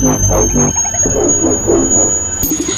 Thank you.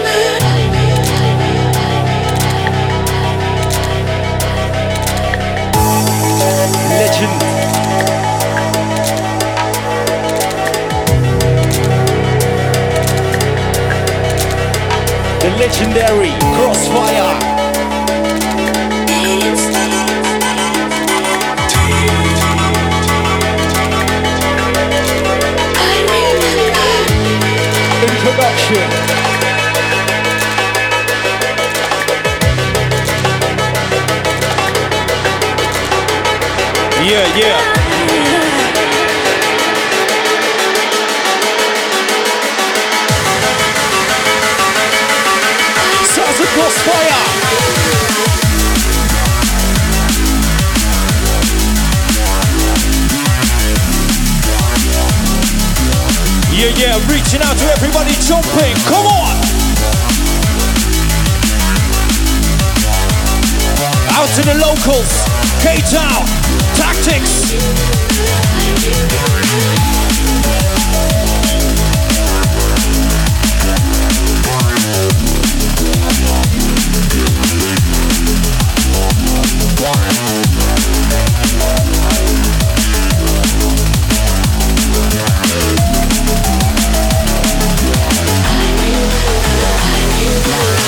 legendary Crossfire. Introduction. Yeah, yeah. yeah, yeah. Reaching out to everybody, jumping. Come on. Out to the locals, K Town, Tactics. Yeah.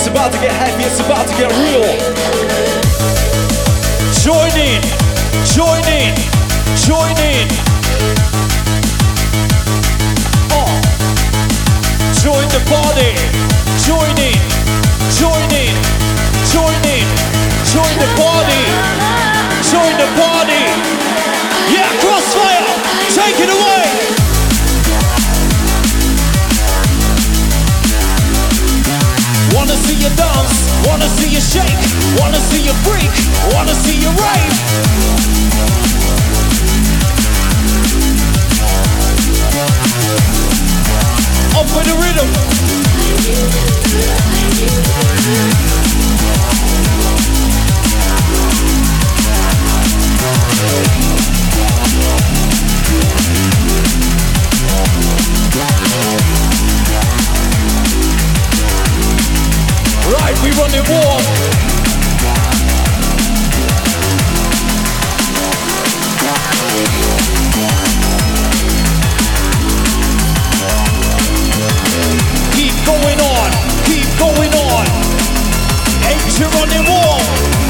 It's about to get heavy, it's about to get real. Join in, join in, join in. Oh. Join the party, join in, join in, join in, join the party join the party. Yeah, Crossfire, take it away. Wanna see you dance, wanna see you shake, wanna see you freak, wanna see you rave. Up with the rhythm. Right, we run it warm. Keep going on, keep going on. Ain't you running warm?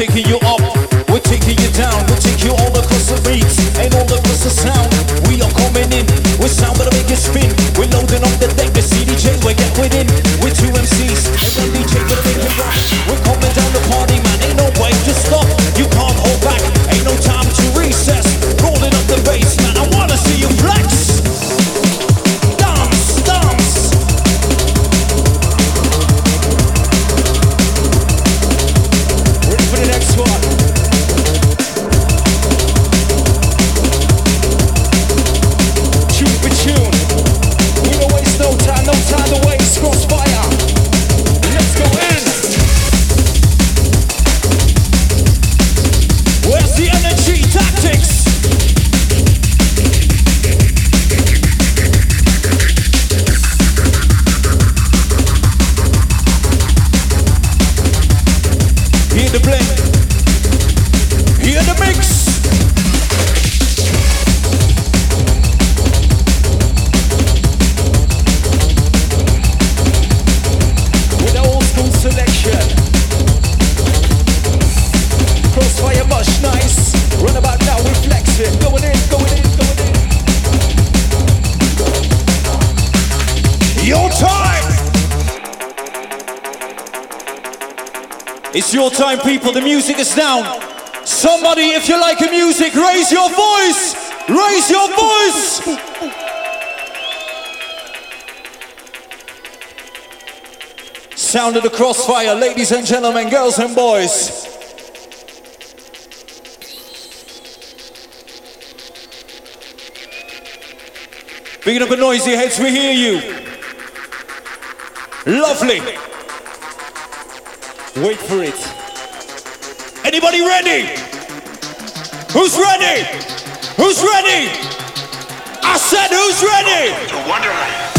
taking you up, we're taking you down, we'll take you all across the beats and all across the sound. We are coming in, with sound that'll make it spin. We're loading up the deck, people. The music is down. Somebody, if you like the music, raise your voice. Raise your voice. Sound of the crossfire, ladies and gentlemen, girls and boys. Picking up the noisy heads, we hear you. Lovely. Wait for it. Ready? Who's ready? Who's ready? I said, who's ready? Take you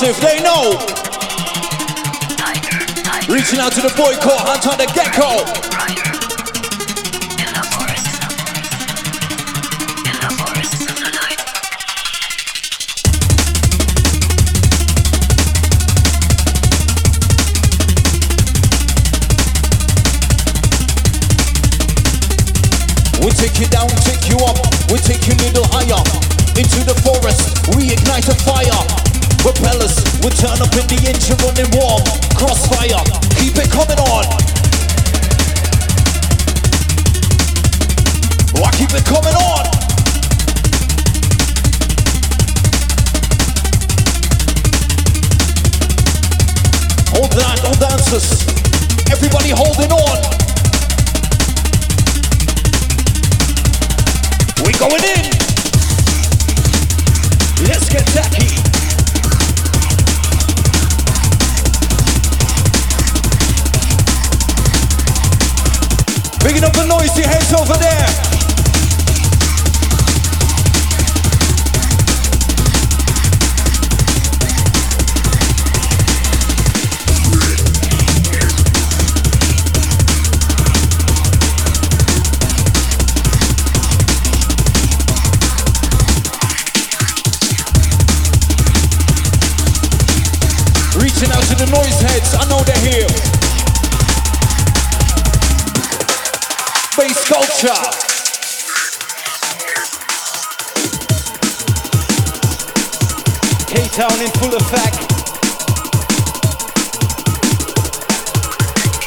Massive, they know. Reaching out to the boy called Hunter the Gecko. We take you down, take you up, we take you a little higher. Into the forest, we ignite a fire. Propellers will turn up in the engine running warm. Crossfire, keep it coming on. Oh, I keep it coming on. Hold on, all dancers. Everybody holding on. We going in. Let's get tacky. Bigging up the noisy heads over there. Reaching out to the noise heads, I know they're here. Bass culture. K-Town in full effect.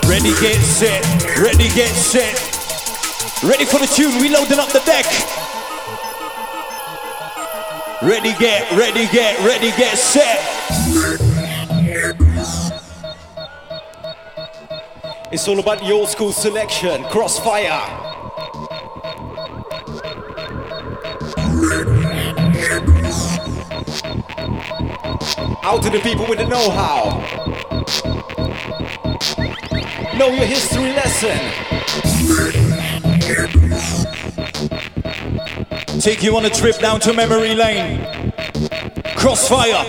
Ready, get set. Ready, get set. Ready for the tune. We loading up the deck. Ready, get, ready, get, ready, get set. It's all about the old school selection, crossfire. Out to the people with the know-how. Know your history lesson. Take you on a trip down to memory lane. Crossfire.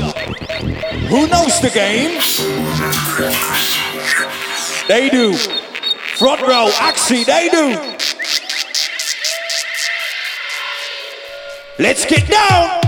Who knows the game? They do. Front row, Axie, they do. Let's get down.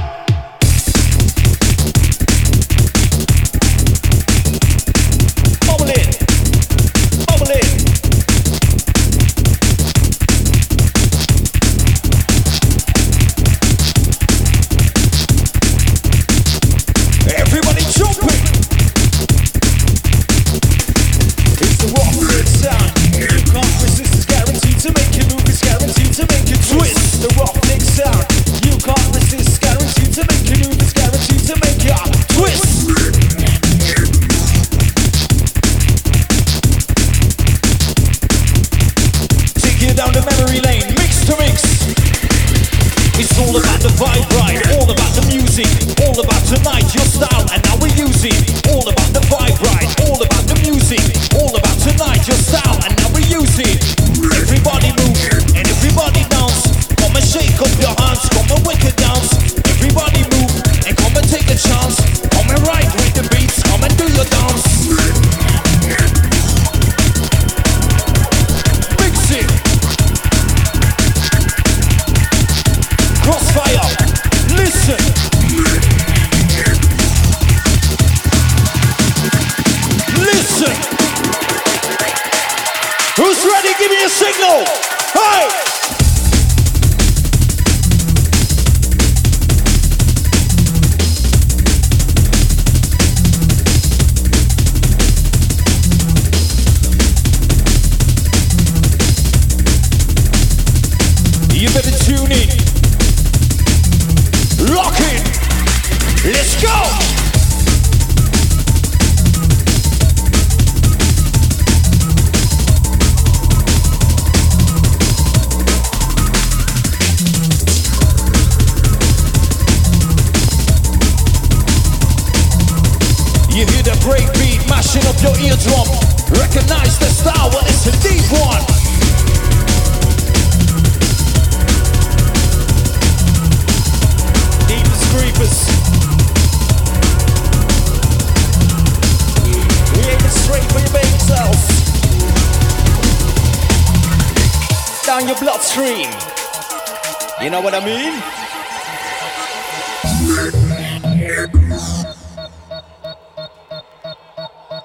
You better what I mean?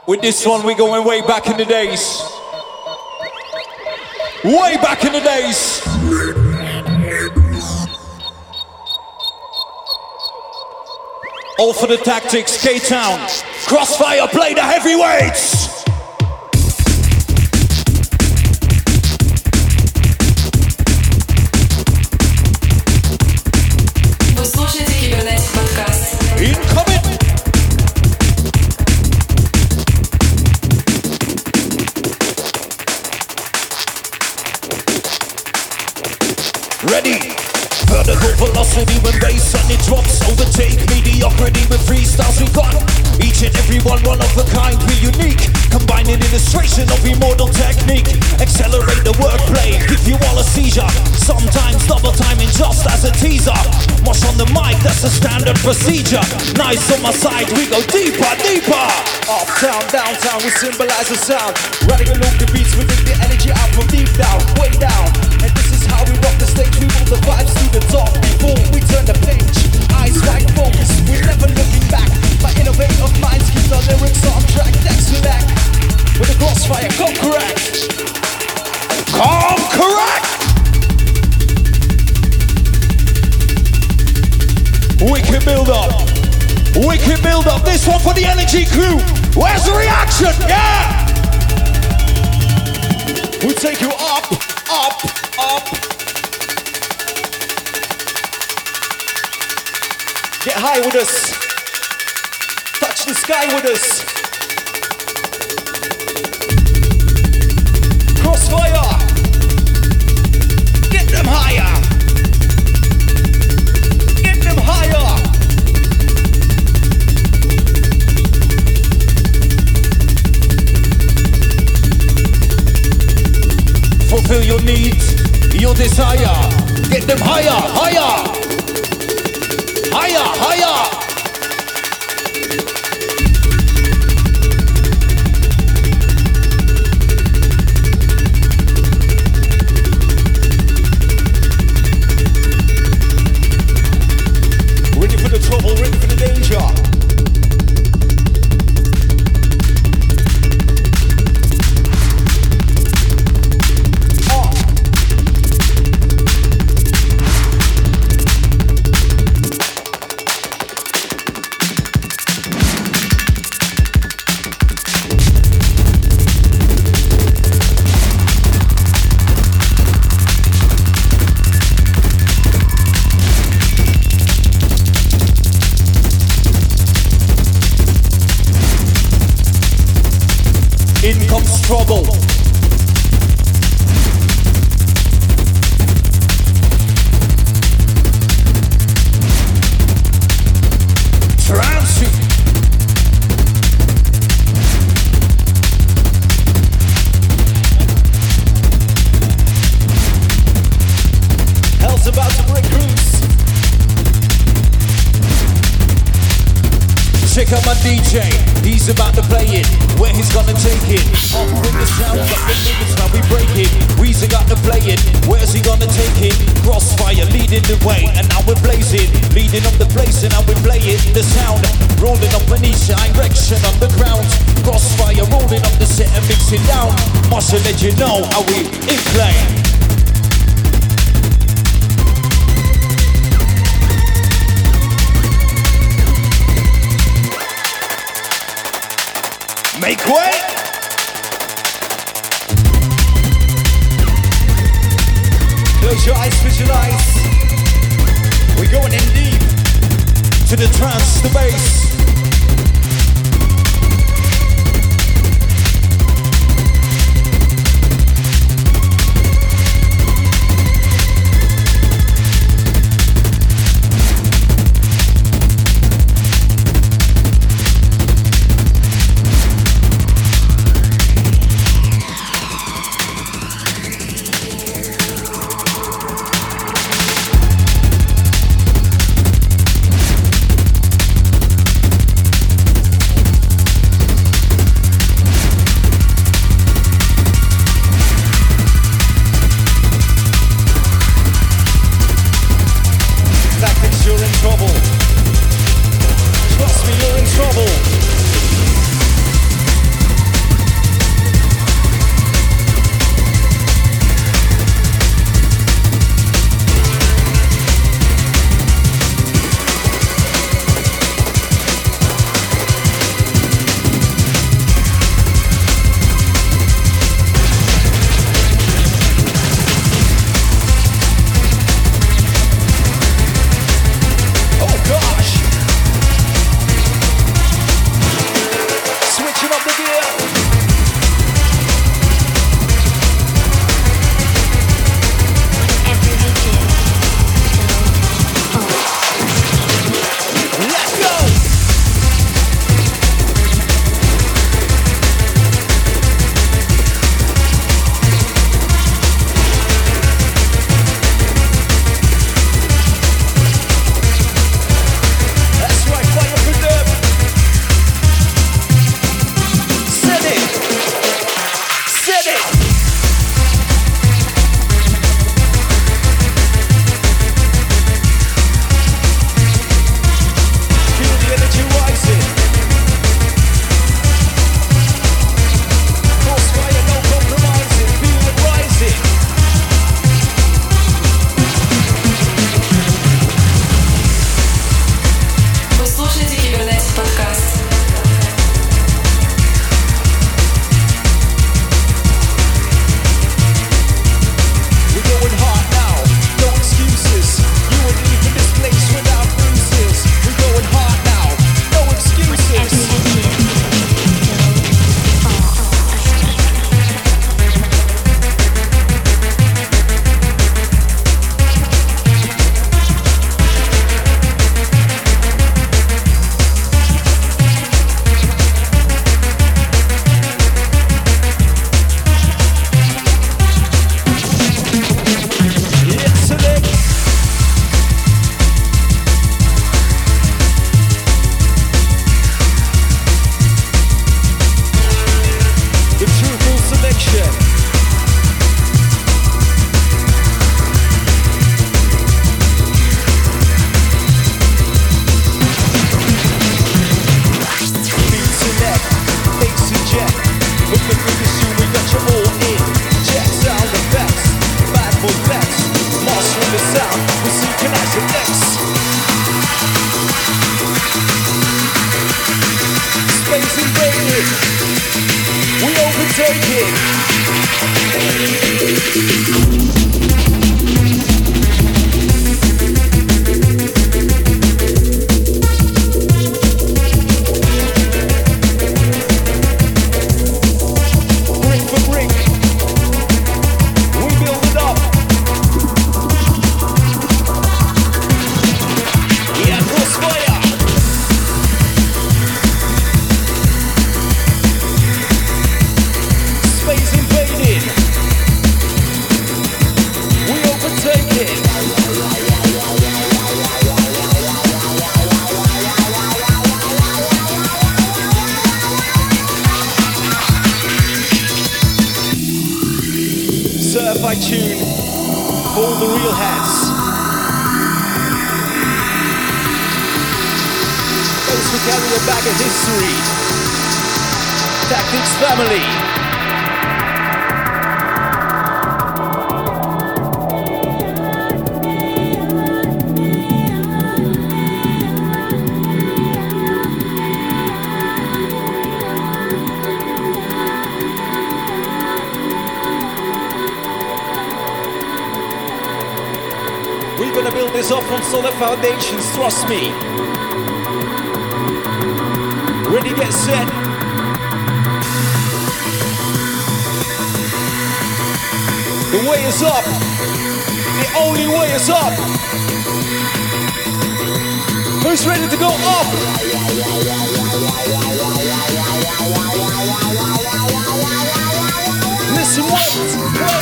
With this one, we're going way back in the days. Way back in the days. All for the tactics, K-Town. Crossfire, play the heavyweights. Velocity when bass and it drops. Overtake mediocrity with freestyles we got. Each and every one, one of a kind, we unique. Combining illustration of immortal technique. Accelerate the wordplay, give you all a seizure. Sometimes double timing just as a teaser. Mush on the mic, that's a standard procedure. Nice on my side, we go deeper, deeper. Uptown, downtown, we symbolize the sound. Radical loop the beats, we bring the energy out from deep down, way down. And this is how we rock the stage, we move the sky with us. About to play it. Where he's gonna take it? Up with the sound, got the lyrics, now we break it. Weezy got to play it. Where's he gonna take it? Crossfire leading the way, and now we're blazing. Leading up the place, and now we play it. The sound rolling up an east direction underground. Crossfire rolling up the set and mixing down. Must let you know how we in play. Make way. Close your eyes, visualize. We're going in deep. to the trance, the bass. Trust me. Ready, get set. The way is up. The only way is up. Who's ready to go up? Listen, wait,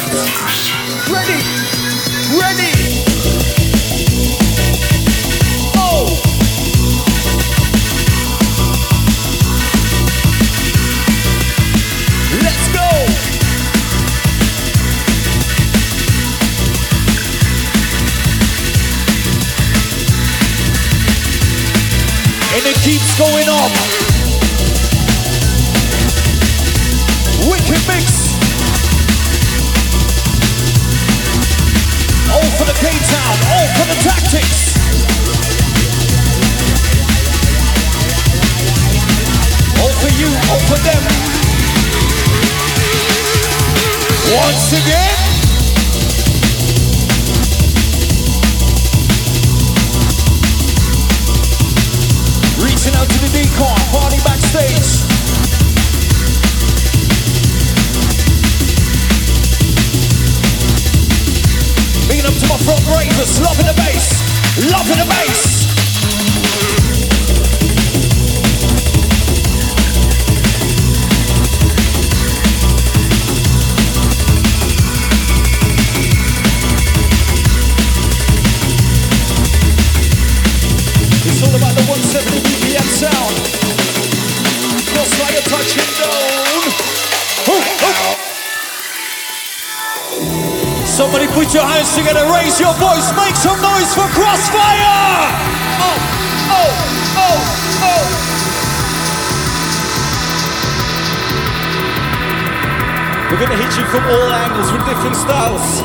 We're gonna hit you from all angles with different styles.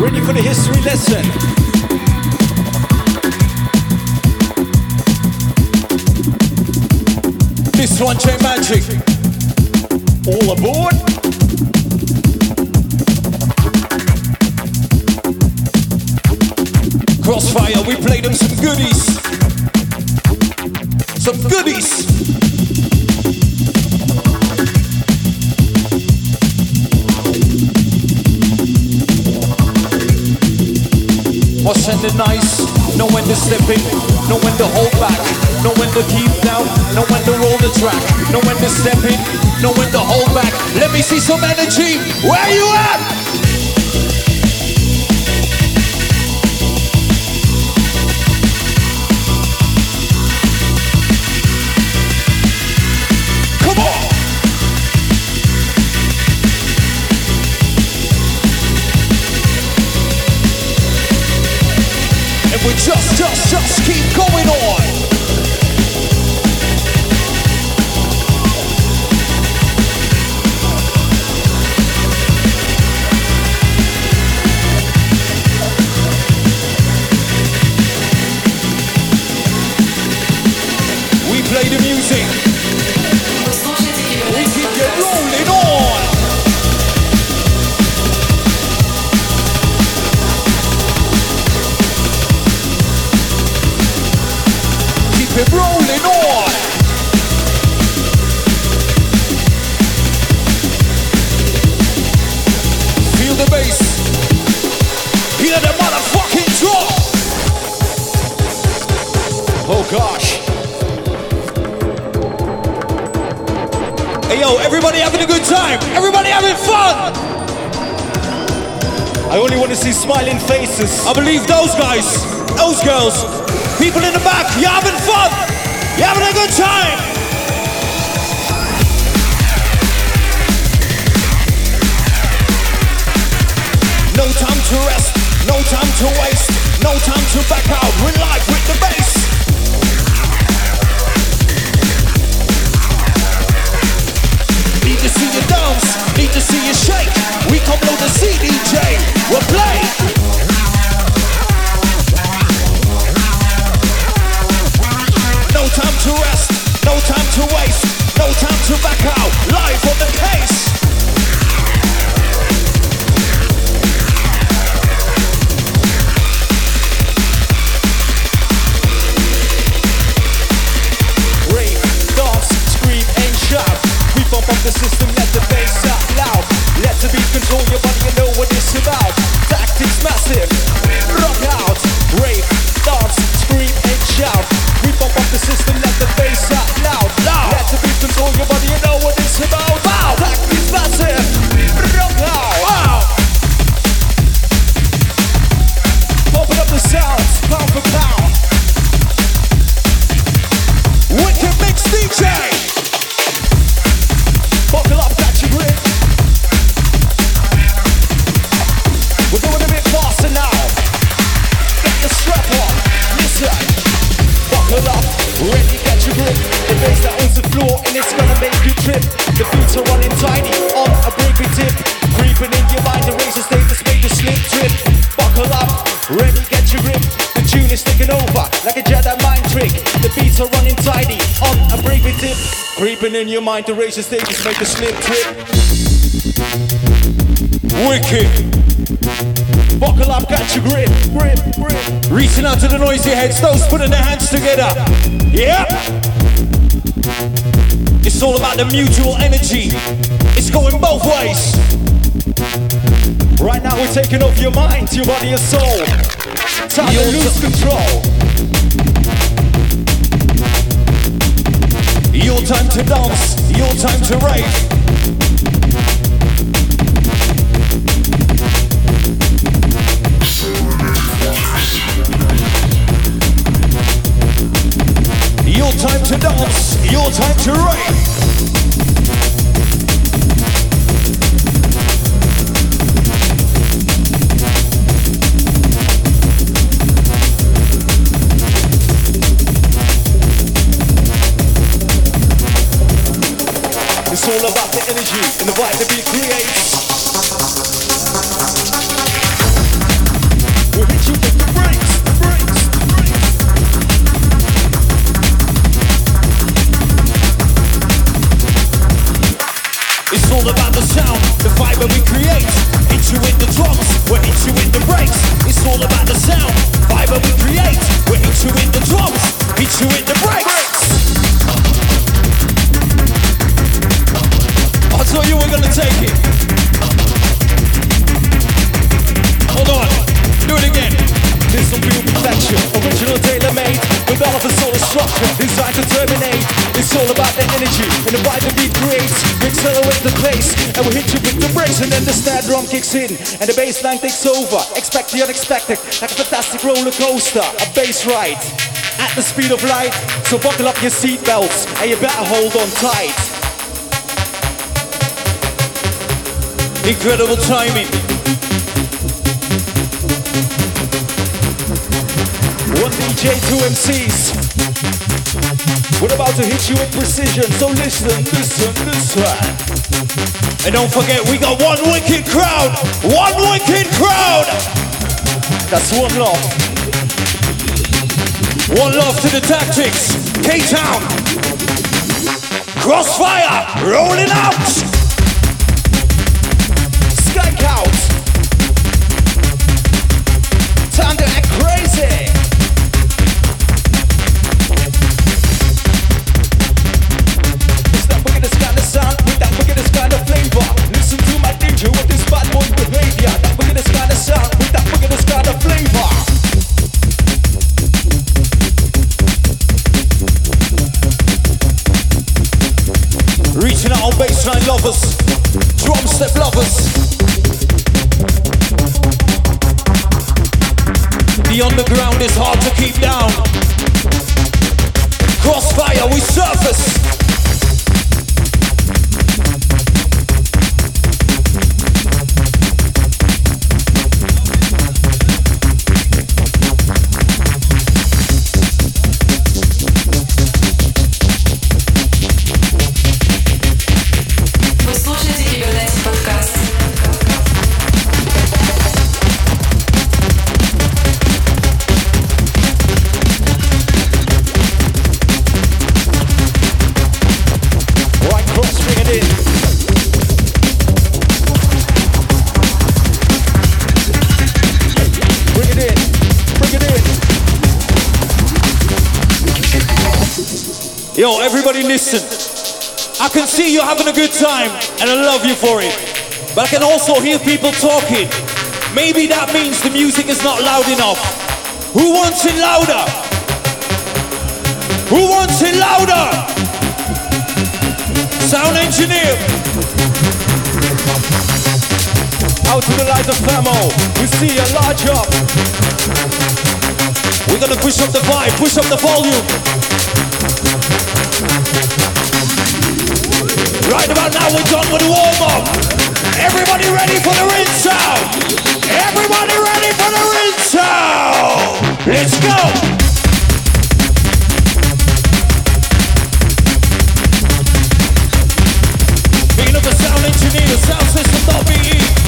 Ready for the history lesson? This one, J Majik. All aboard. Crossfire, we played them some goodies. Some goodies. What's the nice? Know when to step in, know when to hold back, know when to keep down, know when to roll the track, know when to step in, know when to hold back. Let me see some energy. Where you at? Just, just, just keep going on. Hey yo, everybody having a good time? Everybody having fun? I only want to see smiling faces. I believe those guys, those girls, people in the back, you having fun? You having a good time? No time to rest, no time to waste, no time to back out. We're live with the bass. To see you shake. We come load the CDJ, we'll play. No time to rest, no time to waste, no time to back out. Live on the case. Rave, dance, scream and shout. We bump up the system, Control your body, you know what it's about. Creeping in your mind, the razor status make you slip trip. Wicked! Buckle up, catch your grip, grip, grip. Reaching out to the noisy heads, those putting their hands together. Yeah! It's all about the mutual energy. It's going both ways. Right now we're taking over your mind, your body, your soul. Time to Your lose control. Your time to dance, your time to rave. Your time to dance, your time to rave. It's all about the energy and the vibe that we create. We'll hit you with the breaks. It's all about the sound, the vibe we create. Hit you with the drums, we'll hit you with the breaks. It's all about the sound, vibe we create. We'll hit you with the drums, hit you with the breaks. I'll you we're gonna take it. Hold on, do it again. This will feel perfection, original tailor-made With all of the solar structure, designed to terminate. It's all about the energy and the vibe the beat creates We accelerate the pace and we hit you with the brakes. And then the snare drum kicks in and the bass line takes over. Expect the unexpected, like a fantastic roller coaster. A bass ride at the speed of light. So buckle up your seatbelts and you better hold on tight Incredible timing. One DJ, two MCs We're about to hit you with precision So listen, listen, listen And don't forget, we got one wicked crowd. One wicked crowd. That's one love. One love to the tactics. K-Town. Crossfire. Rolling out. Can see you having a good time and I love you for it. But I can also hear people talking. Maybe that means the music is not loud enough. Who wants it louder? Who wants it louder? Sound engineer. Out to the light of Famo, we see a large up. We're gonna push up the vibe, push up the volume. Right about now, we're done with the warm up. Everybody ready for the rinse out? Everybody ready for the rinse out? Let's go. sound engineer, sound system.be.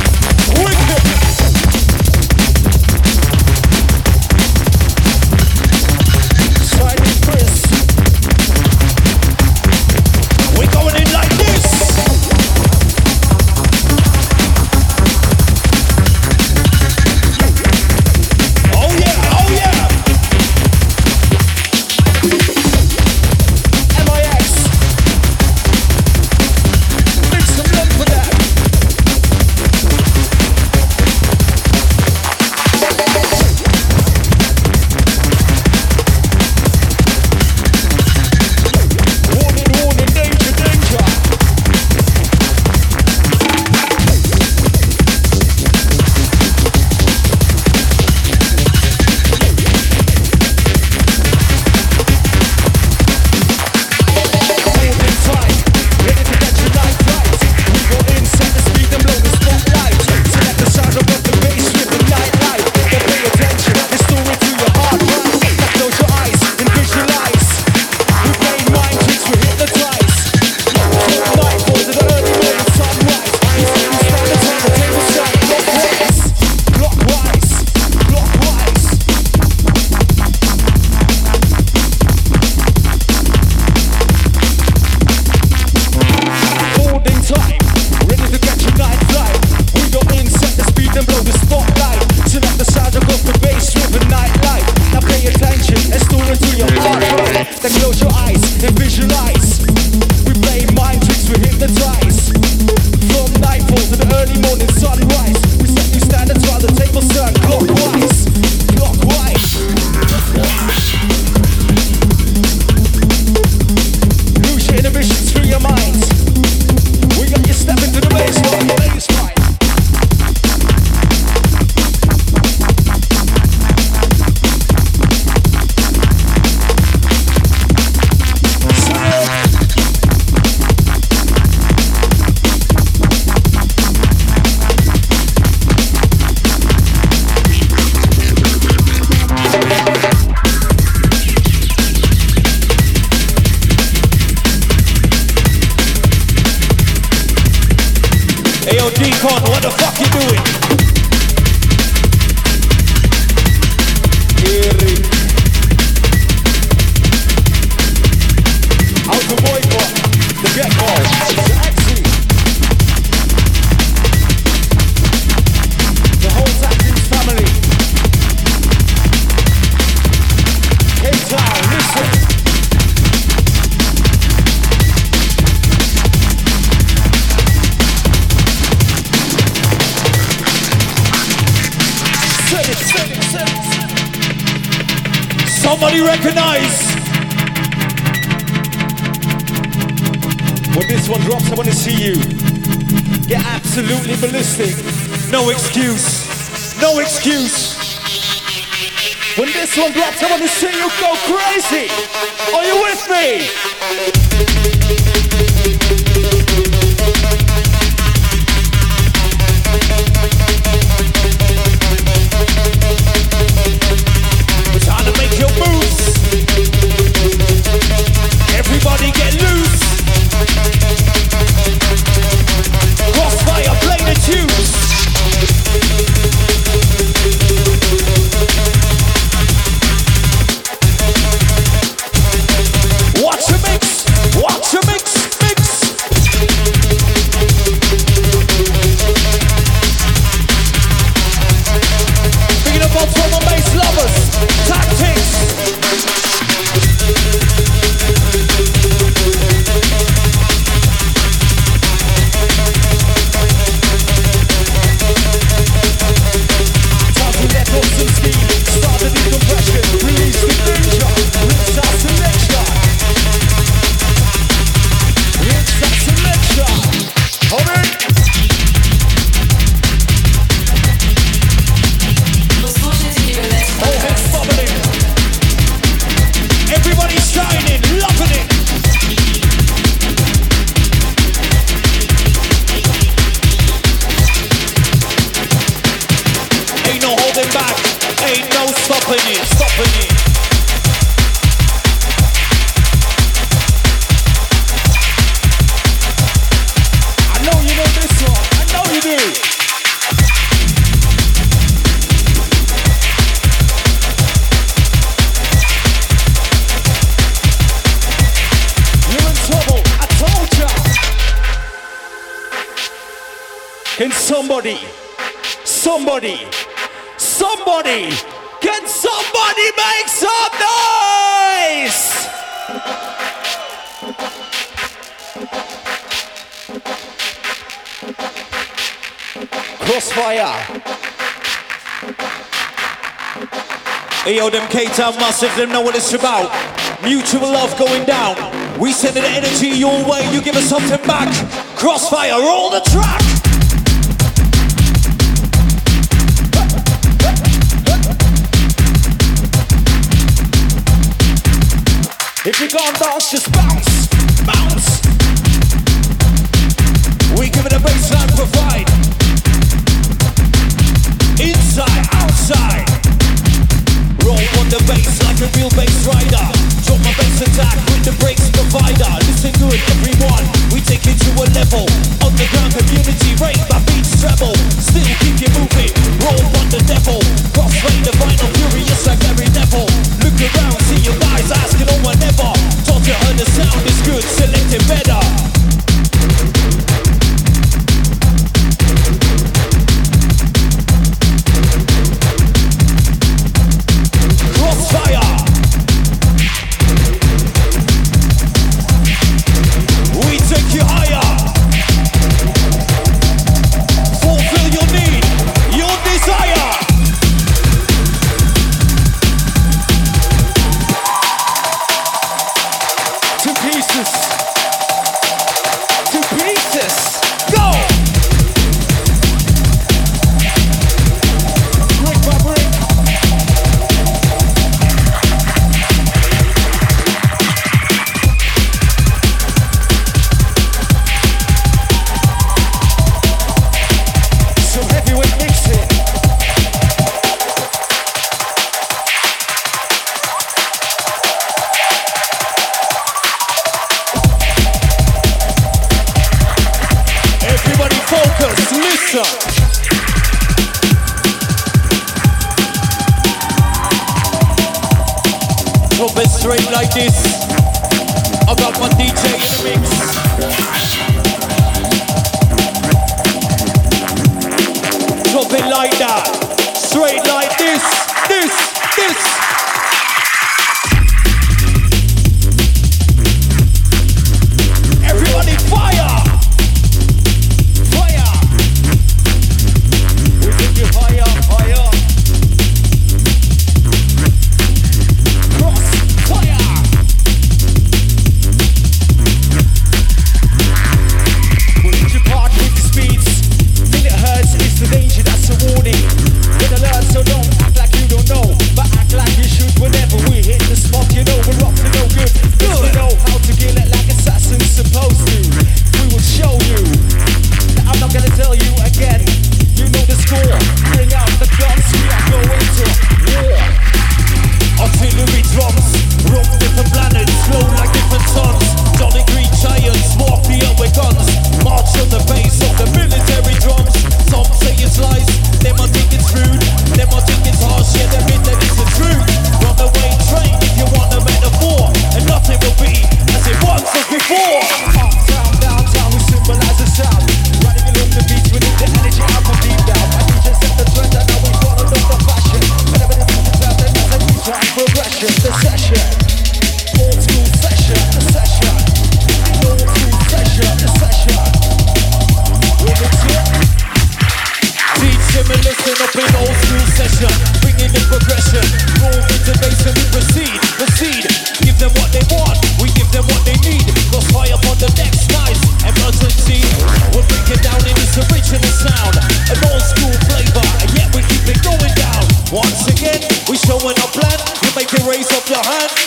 No excuse. When this one drops, I wanna see you go crazy. Are you with me? Somebody, can somebody make some noise? Crossfire. Yo, them K-Town massive, them know what it's about. Mutual love going down. We send the energy your way, you give us something back. Crossfire, roll the track. If you can't dance, just bounce, bounce. We give it a baseline provide. Inside, outside. Roll on the bass like a real bass rider. My attack with the brakes provider. Listen good, everyone. We take it to a level. Underground community rate my beats treble. Still keep you moving. Roll on the devil. Crossfade the vinyl furious like every devil. Look around, see your guys asking no one ever. Thought you heard the sound is good, select it better. Like this.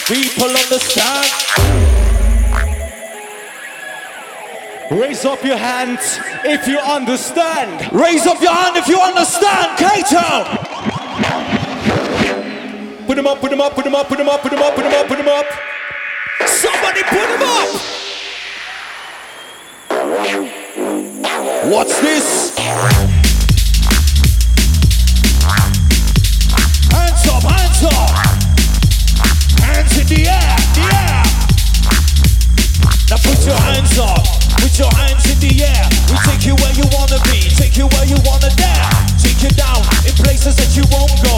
People understand. Raise up your hands if you understand. Raise up your hand if you understand. K-Town. Put them up, put them up, put them up, put them up, put them up, put them up, put them up. Somebody put them up. What's this? Now put your hands up, put your hands in the air. We take you where you wanna be, take you where you wanna dare. Take you down in places that you won't go.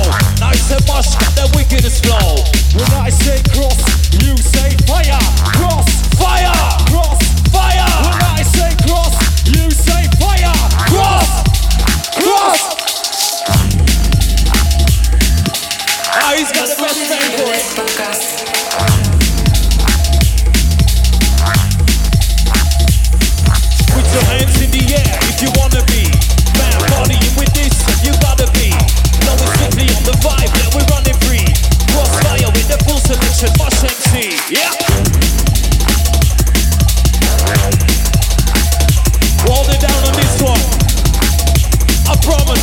When I say cross, you say fire. Cross, Fire! cross. Fire! When I say cross, you say fire. Cross! Cross! Ah, he's got the best Vostroše for it. Put your hands in the air if you wanna be. Man, partying with this, you gotta be. No, it's strictly on the vibe, yeah, we're running free. Crossfire with the full selection, Mush MC. Yeah. Hold it down on this one. I promise.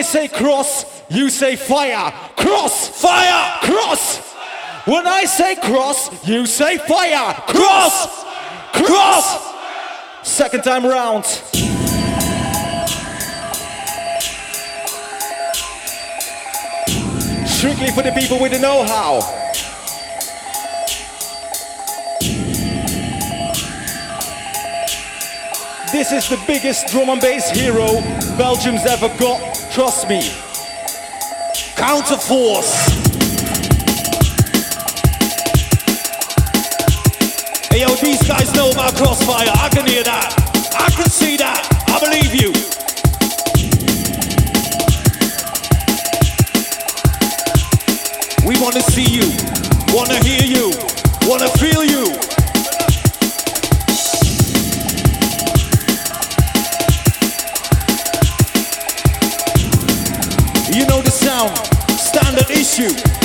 I say cross, you say fire. Cross, Fire! cross. When I say cross, you say fire. Cross! Cross! Second time round. Strictly for the people with the know-how. This is the biggest drum and bass hero Belgium's ever got. Trust me. Counterforce. Hey yo, these guys know about crossfire. I can hear that. I can see that. I believe you. We wanna see you, wanna hear you, wanna feel you. You standard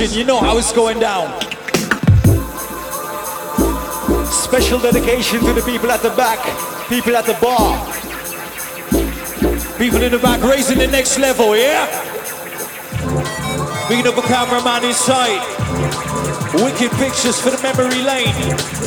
You know how it's going down. Special dedication to the people at the back, people at the bar, people in the back raising the next level, yeah? Bringing up a cameraman inside. Wicked pictures for the memory lane.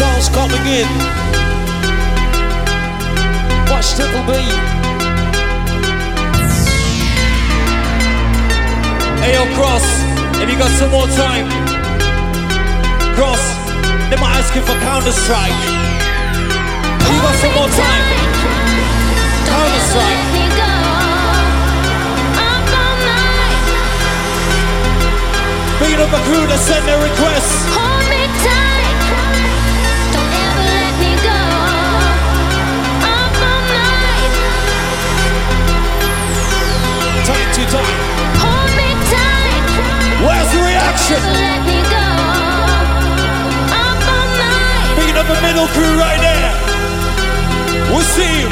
Sounds coming in. Watch Triple B. Hey, Cross, have you got some more time? Cross, they might ask you for Counter Strike. Have you got some more time? Counter Strike. Being up a crew that send their requests. Time to time. Where's the reaction? Picking up a middle crew right there. We'll see you.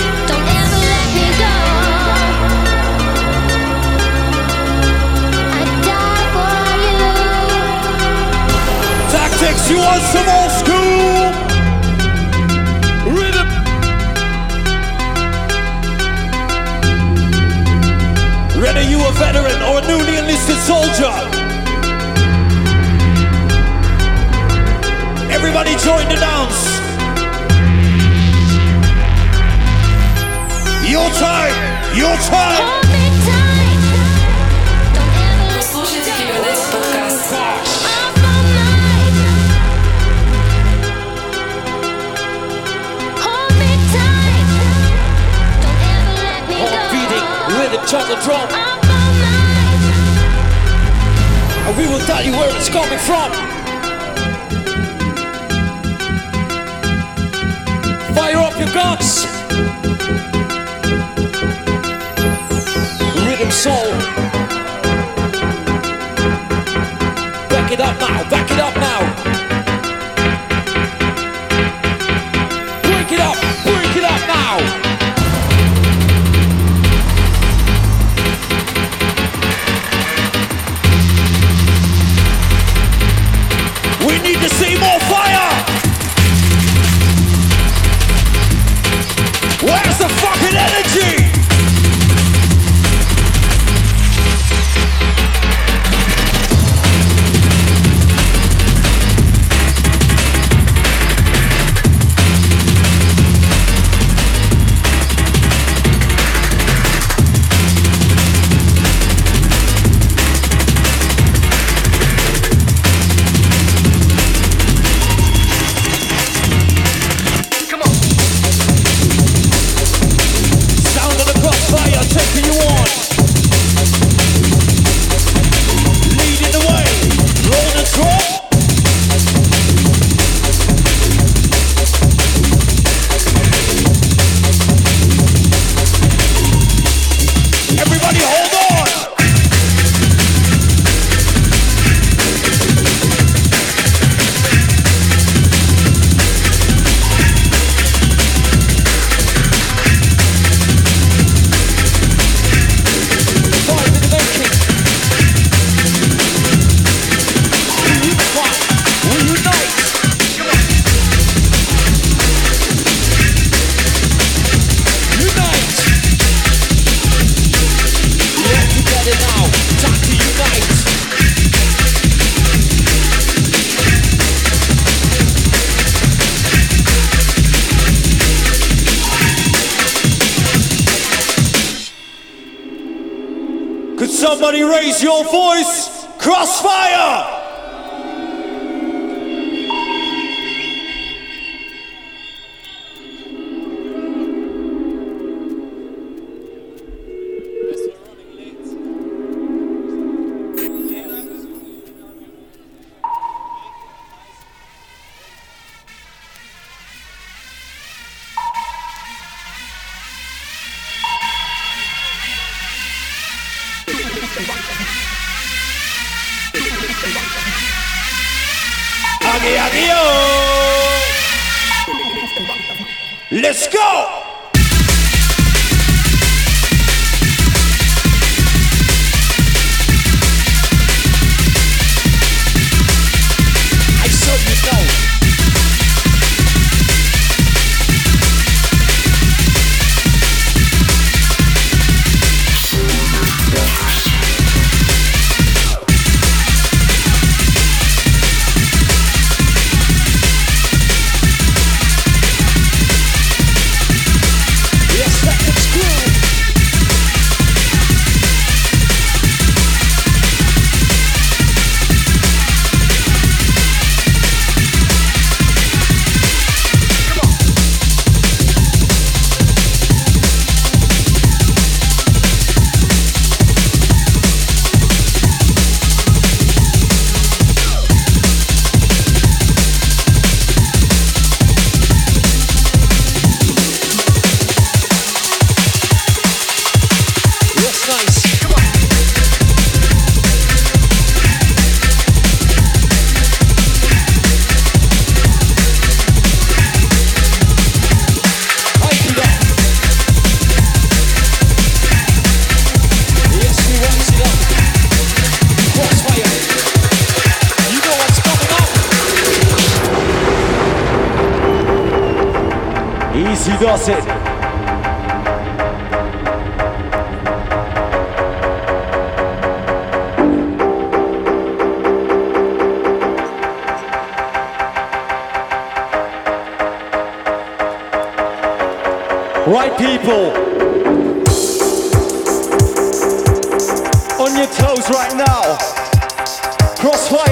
Tactics, you want some old Whether you a veteran or a newly enlisted soldier. Everybody join the dance. Your time, your time. Rhythm, jungle drum. And we will tell you where it's coming from. Fire up your guns. Rhythm soul. Back it up now, back it up now. People. On your toes right now. Crossfire.